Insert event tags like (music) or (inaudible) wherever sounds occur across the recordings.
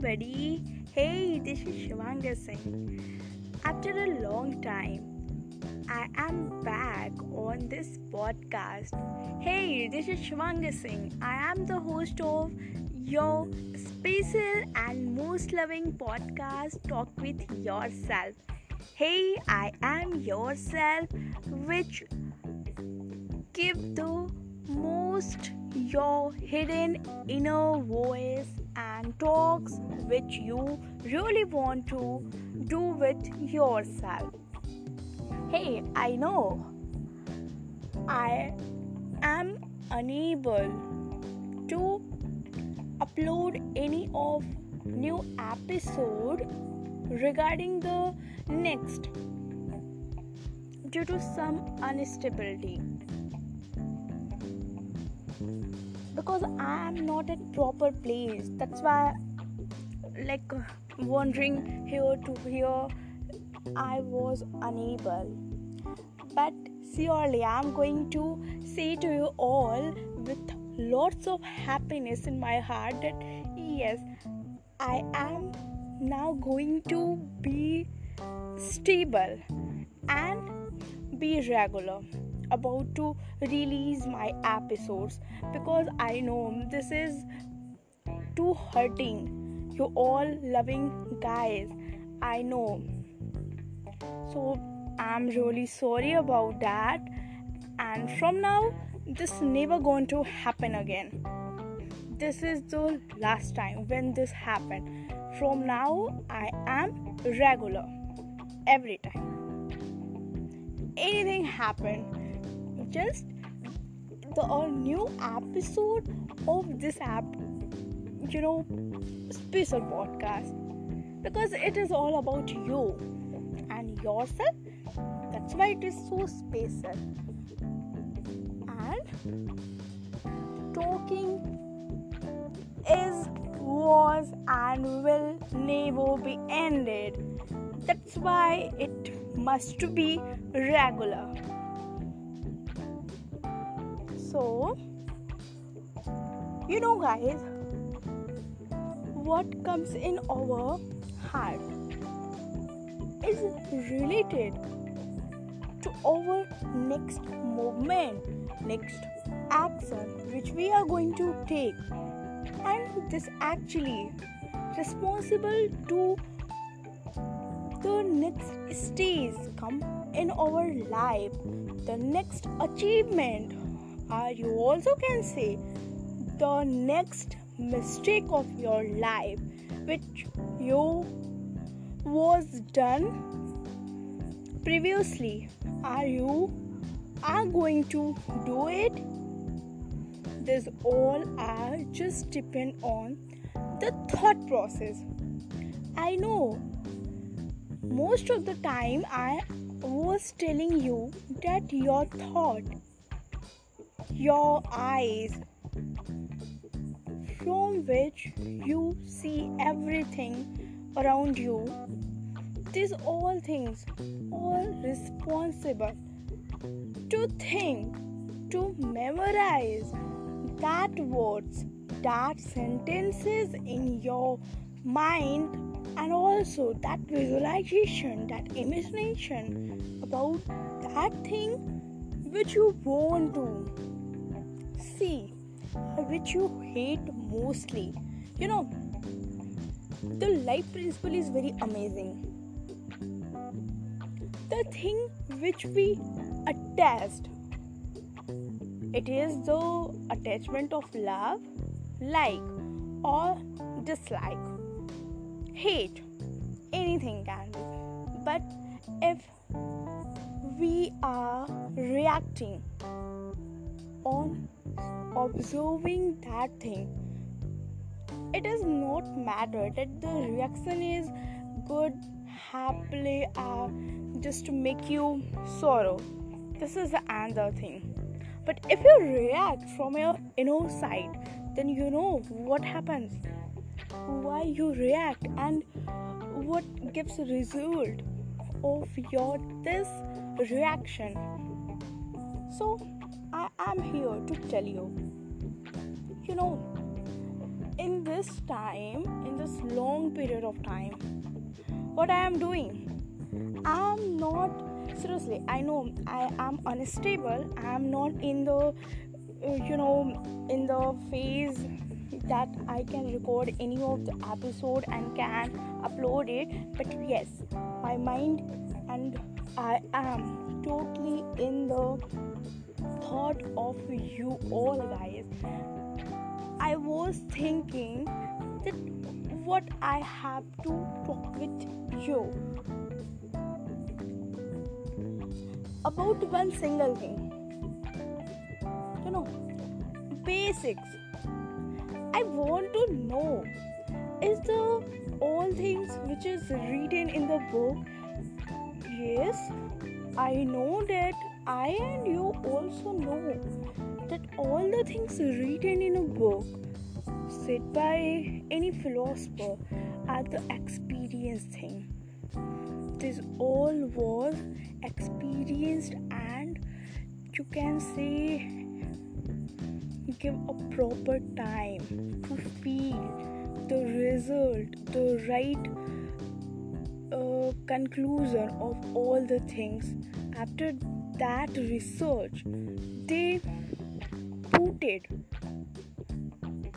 Buddy. Hey, this is Shivanga Singh. After a long time, I am back on this podcast. Hey, this is Shivanga Singh. I am the host of your special and most loving podcast, Talk with Yourself. Hey, I am yourself, which give the most your hidden inner voice and talks which you really want to do with yourself. Hey, I know I am unable to upload any of new episode regarding the next due to some instability because I am not at proper place. That's why, like, wandering here to here, I was unable. But surely, I'm going to say to you all with lots of happiness in my heart that yes, I am now going to be stable and be regular about to release my episodes because I know this is too hurting. You all loving guys, I know. So I'm really sorry about that. And from now, this never going to happen again. This is the last time when this happened. From now, I am regular every time. Anything happen, just the a new episode of this app you know special podcast. Because it is all about you and yourself. That's why it is so special. And talking is was and will never be ended. That's why it must be regular so, you know, guys, what comes in our heart is related to our next movement, next action which we are going to take, and this actually responsible to the next stage come in our life, the next achievement or you also can say the next mistake of your life which you was done previously. Are you are going to do it? This all are just depend on the thought process. I know most of the time i was telling you that your thought your eyes. From which you see everything around you. These all things are responsible to think to memorize that words that sentences in your mind and also that visualization that imagination about that thing which you want to see uh, which you hate mostly. You know the life principle is very amazing. The thing which we attached it is the attachment of love like or dislike hate anything can be. But if we are reacting on observing that thing. It does not matter that the reaction is good happily uh, just to make you sorrow. This is another thing. But if you react from your inner side then you know what happens why you react and what gives result of your this reaction. So I am here to tell you. You know, in this time in this long period of time what i am doing i'm not seriously i know i am unstable i am not in the uh, you know in the phase that i can record any of the episode and can upload it but yes my mind and i am totally in the thought of you all guys i was thinking that what i have to talk with you about one single thing. You know, basics. I want to know is the all things which is written in the book? Yes, I know that I and you also know that all the things written in a book said by any philosopher are the experience thing. This all was experienced and you can say give a proper time to feel the result the right uh, conclusion of all the things after that research they put it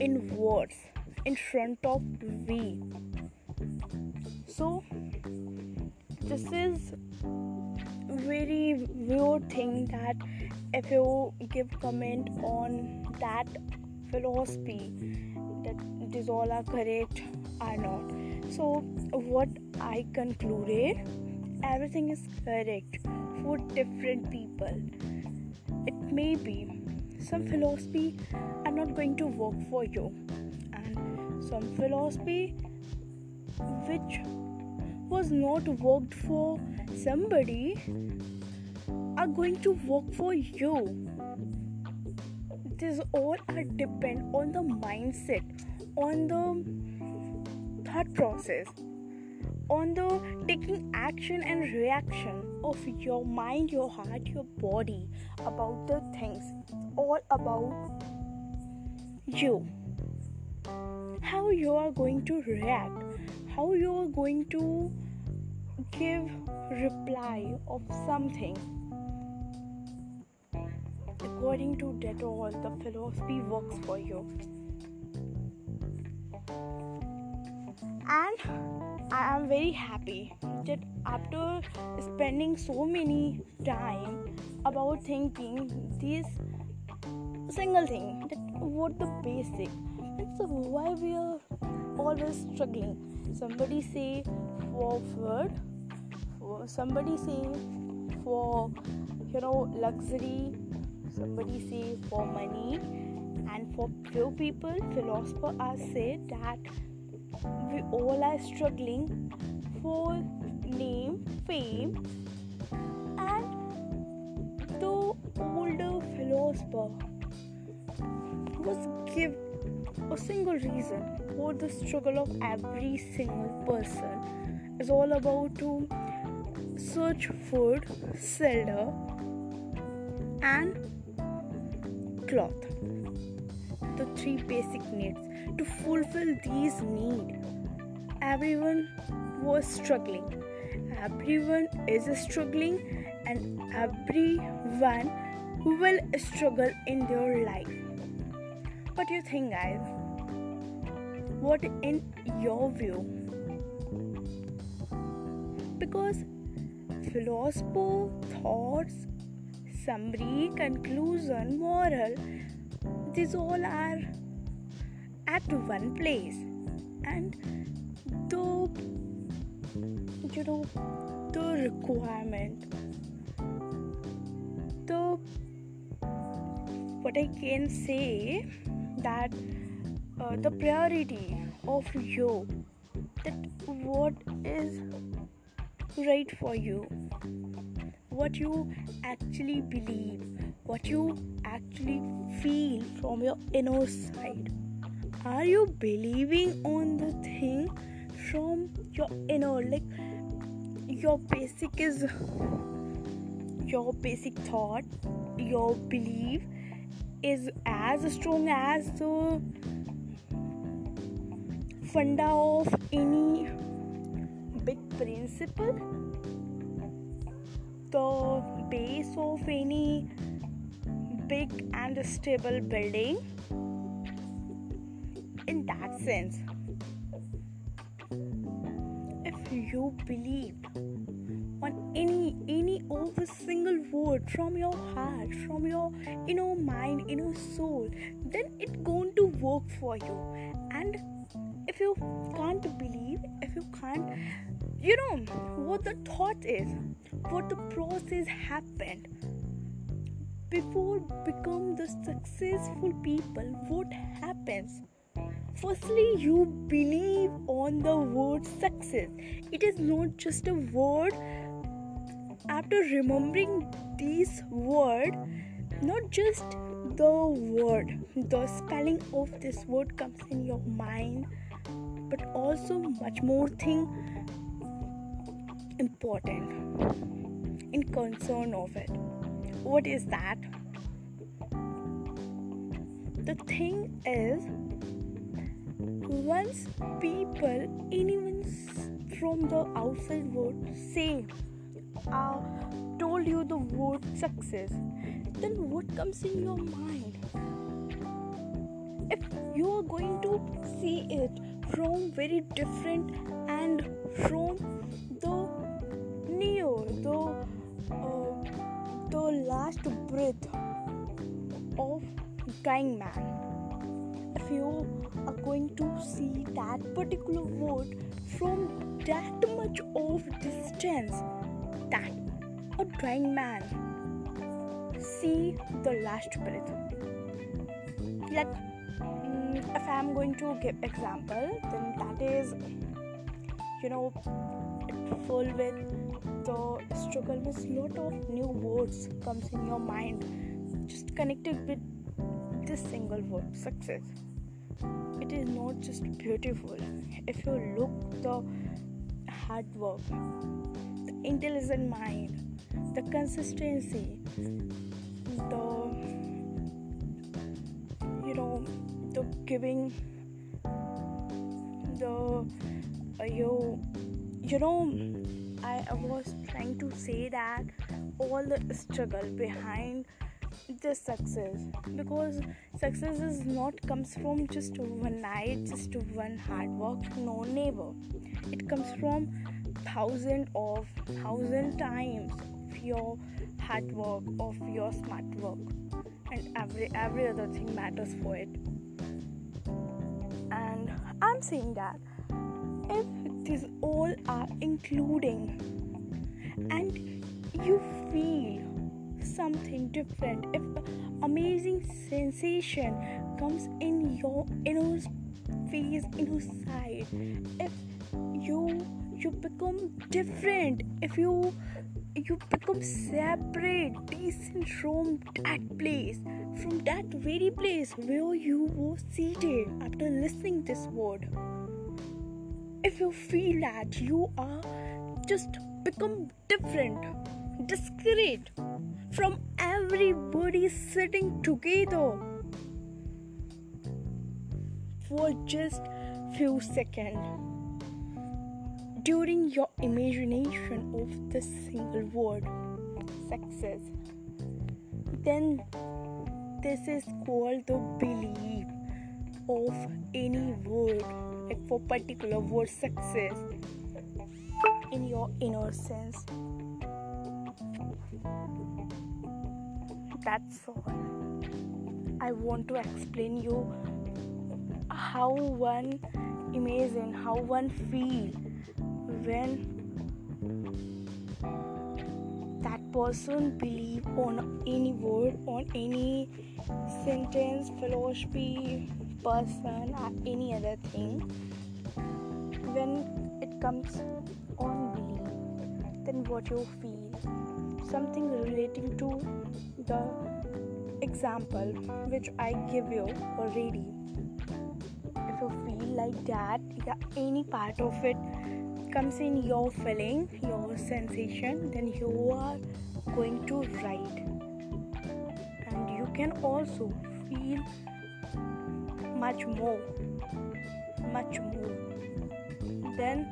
in words in front of we so this is very weird thing that if you give comment on that philosophy that these all are correct or not. So what i concluded everything is correct different people. It may be some philosophy are not going to work for you. And some philosophy which was not worked for somebody are going to work for you. This all are depend on the mindset on the thought process on the taking action and reaction of your mind your heart your body about the things. It's all about you. How you are going to react. How you are going to give reply of something. According to that all the philosophy works for you. And i am very happy that after spending so many time about thinking this single thing that what the basic it's why we are always struggling. Somebody say forward somebody say for you know luxury somebody say for money and for few people philosophers are say that we all are struggling for name fame and the older philosopher was give a single reason for the struggle of every single person is all about to search food, shelter, and cloth. The three basic needs. To fulfill these needs, everyone was struggling. Everyone is struggling, and everyone will struggle in their life. What do you think, guys? What in your view? Because philosopher, thoughts, summary, conclusion, moral, these all are at one place. And the you know the requirement, the what I can say that uh, the priority of you that what is right for you what you actually believe what you actually feel from your inner side are you believing on the thing from your inner like your basic is your basic thought your belief is as strong as the funda of any big principle? The base of any big and stable building in that sense if you believe on any any a single word from your heart from your inner mind inner soul then it's going to work for you. And if you can't believe if you can't you know what the thought is what the process happened before become the successful people what happens firstly you believe on the word success. It is not just a word. After remembering this word not just the word the spelling of this word comes in your mind but also much more thing important in concern of it. What is that? The thing is once people anyone from the outside world say uh, told you the word success, then what comes in your mind? If you are going to see it from very different and from the near the uh, the last breath of dying man, if you are going to see that particular word from that much of distance that a dying man see the last breath like mm, if i'm going to give example then that is you know full with the struggle with lot of new words comes in your mind just connected with this single word success it is not just beautiful. If you look the hard work the intelligent mind, the consistency, the you know, the giving, the uh, you you know, I, was trying to say that all the struggle behind the success. Because success is not comes from just one night just one hard work no never. It comes from thousand of thousand times of your hard work of your smart work. And every every other thing matters for it. And i'm saying that if these all are including and you feel something different. If amazing sensation comes in your inner face inner side if you you become different. If you you become separate decent from that place from that very place where you were seated after listening this word. If you feel that you are just become different discreet from everybody sitting together for just few seconds. During your imagination of the single word success then this is called the belief of any word like for particular word success in your inner sense that's all. I want to explain you how one imagine how one feel when that person believe on any word on any sentence philosophy person or any other thing. When it comes on belief then what you feel something relating to the example which i give you already if you feel like that yeah any part of it comes in your feeling, your sensation, then you are going to write. And you can also feel much more much more than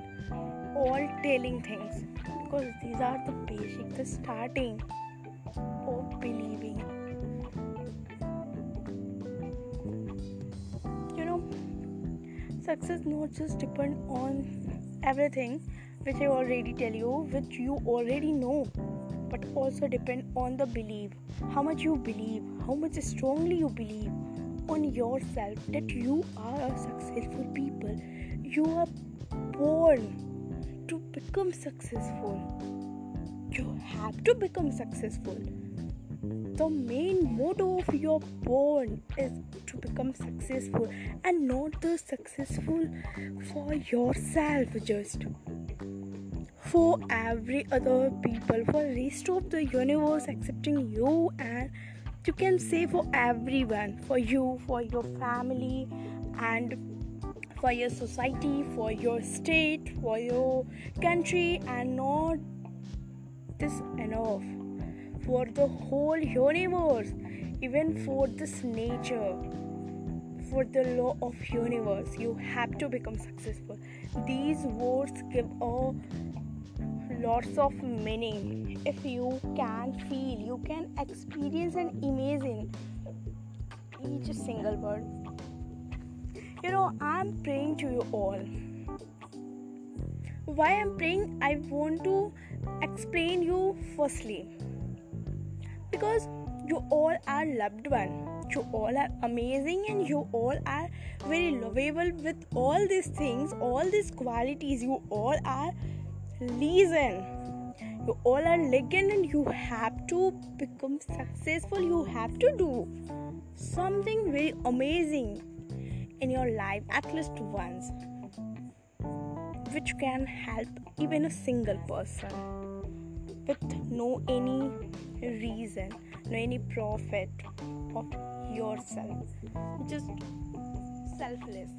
all telling things because these are the basic, the starting of believing. You know, success not just depend on everything which I already tell you, which you already know, but also depend on the belief, how much you believe, how much strongly you believe on yourself that you are a successful people. You are born to become successful. You have to become successful. The main motto of your born is to become successful and not the successful for yourself just for every other people for rest of the universe accepting you and you can say for everyone for you for your family and for your society for your state for your country and not this enough. For the whole universe even for this nature for the law of universe you have to become successful. These words give a lots of meaning. If you can feel you can experience and imagine each single word you know i'm praying to you all. Why i'm praying? I want to explain you firstly. Because you all are loved one. You all are amazing and you all are very lovable with all these things all these qualities. You all are listen you all are legend and you have to become successful. You have to do something very amazing in your life at least once which can help even a single person with no any reason no any profit of yourself just selfless.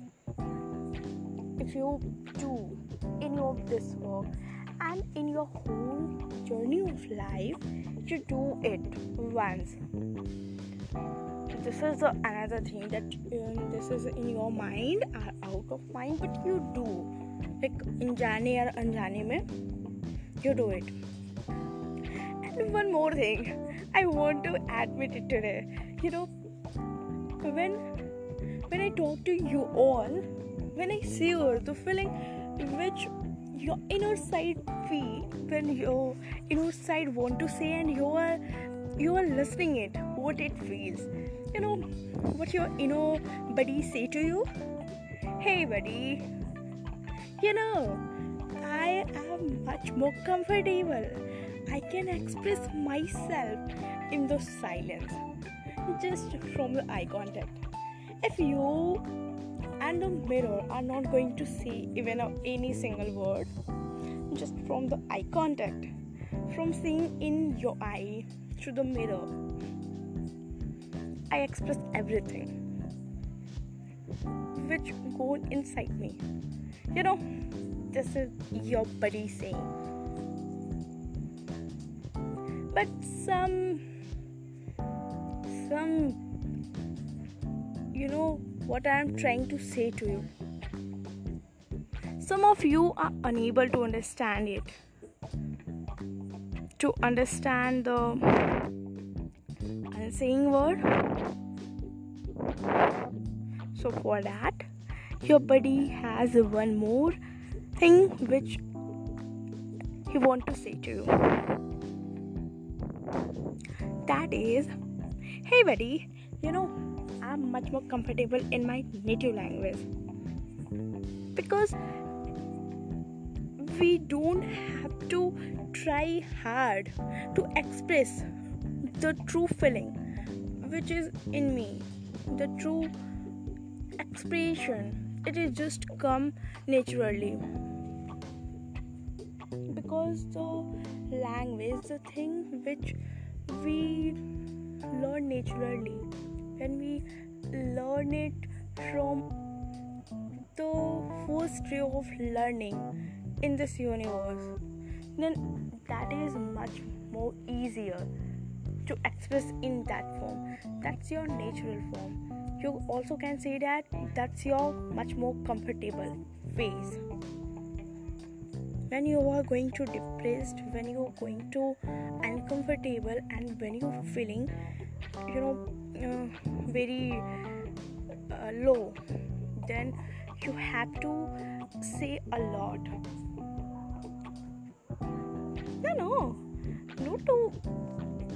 If you do any of this work and in your whole journey of life you do it once this is the another thing that um, this is in your mind or out of mind but you do. Like in jane or anjane mein you do it. And one more thing i want to admit it today. You know when when i talk to you all when i see you, the feeling which your inner side feel when your inner side want to say and you are you are listening it what it feels. You know what your inner buddy say to you? Hey buddy. You know i am much more comfortable. I can express myself in the silence just from the eye contact. If you and the mirror are not going to see even any single word just from the eye contact from seeing in your eye through the mirror i express everything which go inside me you know this is your buddy saying but some some you know what I am trying to say to you. Some of you are unable to understand it. To understand the unsaying word. So, for that, your buddy has one more thing which he want to say to you. That is, hey buddy, you know i'm much more comfortable in my native language because we don't have to try hard to express the true feeling which is in me the true expression. It is just come naturally. Because the language the thing which we learn naturally when we learn it from the first day of learning in this universe then that is much more easier to express in that form. That's your natural form. You also can say that that's your much more comfortable phase when you are going to depressed when you are going to uncomfortable and when you're feeling you know uh, very uh, low then you have to say a lot. No no. Not to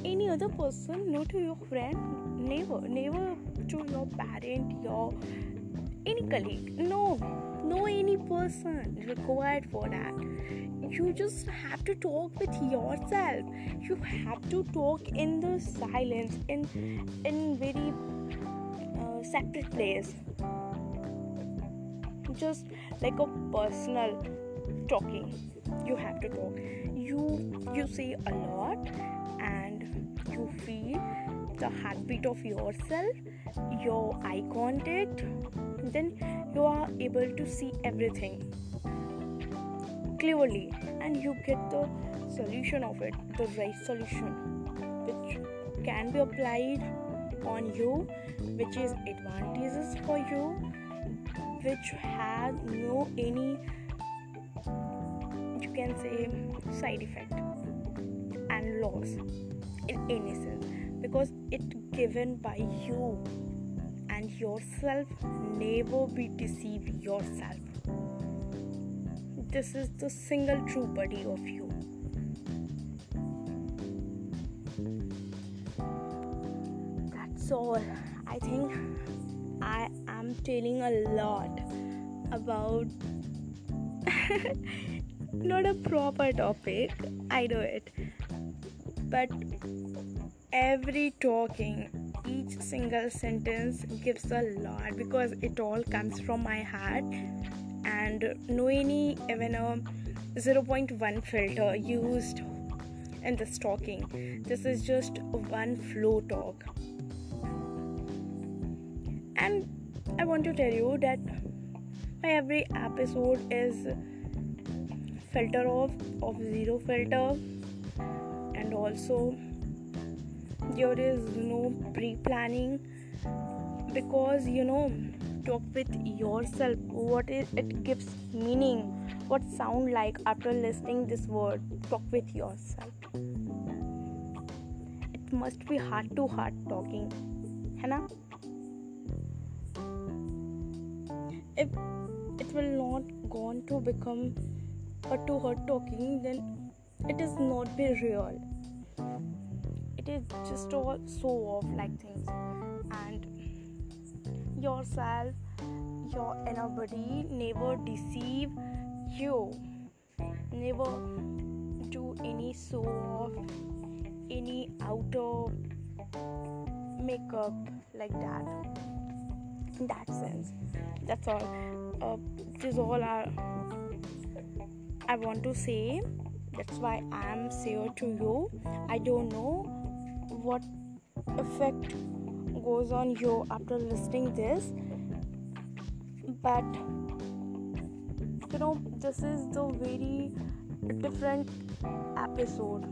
any other person not to your friend never never to your parent your any colleague no no any person required for that. You just have to talk with yourself. You have to talk in the silence in in very uh, separate place. Just like a personal talking. You have to talk. You you say a lot you feel the heartbeat of yourself your eye contact then you are able to see everything clearly and you get the solution of it the right solution which can be applied on you which is advantages for you which has no any you can say side effect and loss in sense because it given by you and yourself never be deceive yourself. This is the single true body of you. That's all. I think i am telling a lot about (laughs) not a proper topic. I know it. But every talking each single sentence gives a lot because it all comes from my heart. And no any even a 0.1 filter used in this talking. This is just one flow talk. And i want to tell you that my every episode is filter off of zero filter. And also there is no pre-planning because you know talk with yourself. What is it gives meaning. What sound like after listening this word talk with yourself. It must be heart to heart talking ना? If it will not going to become heart to heart talking then it is not be real it is just all so off like things. And yourself your inner body never deceive you. Never do any so off any outer makeup like that. In that sense. That's all. Uh, this is all I, I want to say. That's why i'm here to you. I don't know what effect goes on you after listening this. But you know this is the very different episode.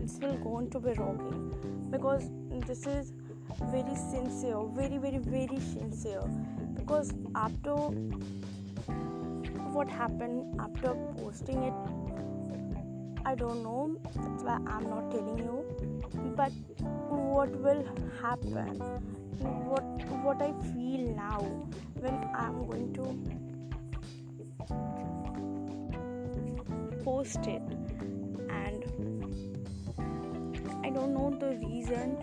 It's still going to be rocking because this is very sincere very very very sincere. Because after what happened after posting it i don't know that's why i'm not but what will happen? What what i feel now when i'm going to post it. And i don't know the reason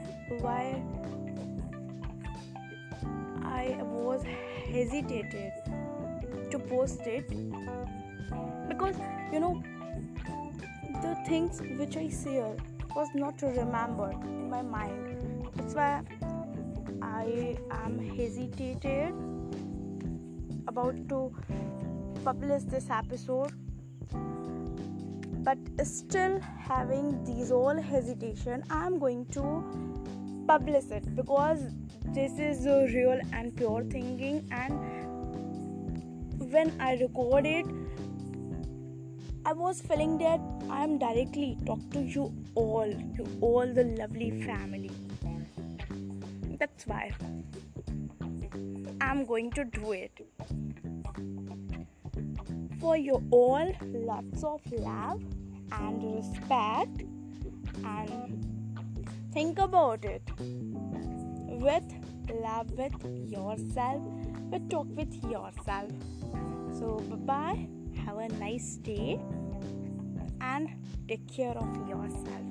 why i was hesitated to post it. Because you know the things which i share was not to remember in my mind. That's why i am hesitated about to publish this episode. But still having these all hesitation i'm going to publish it because this is a real and pure thinking. And when i record it I was feeling that I am directly talk to you all, to all the lovely family. That's why I'm going to do it. For you all, lots of love and respect, and think about it with love with yourself, with talk with yourself. So, bye bye. Have a nice day and take care of yourself.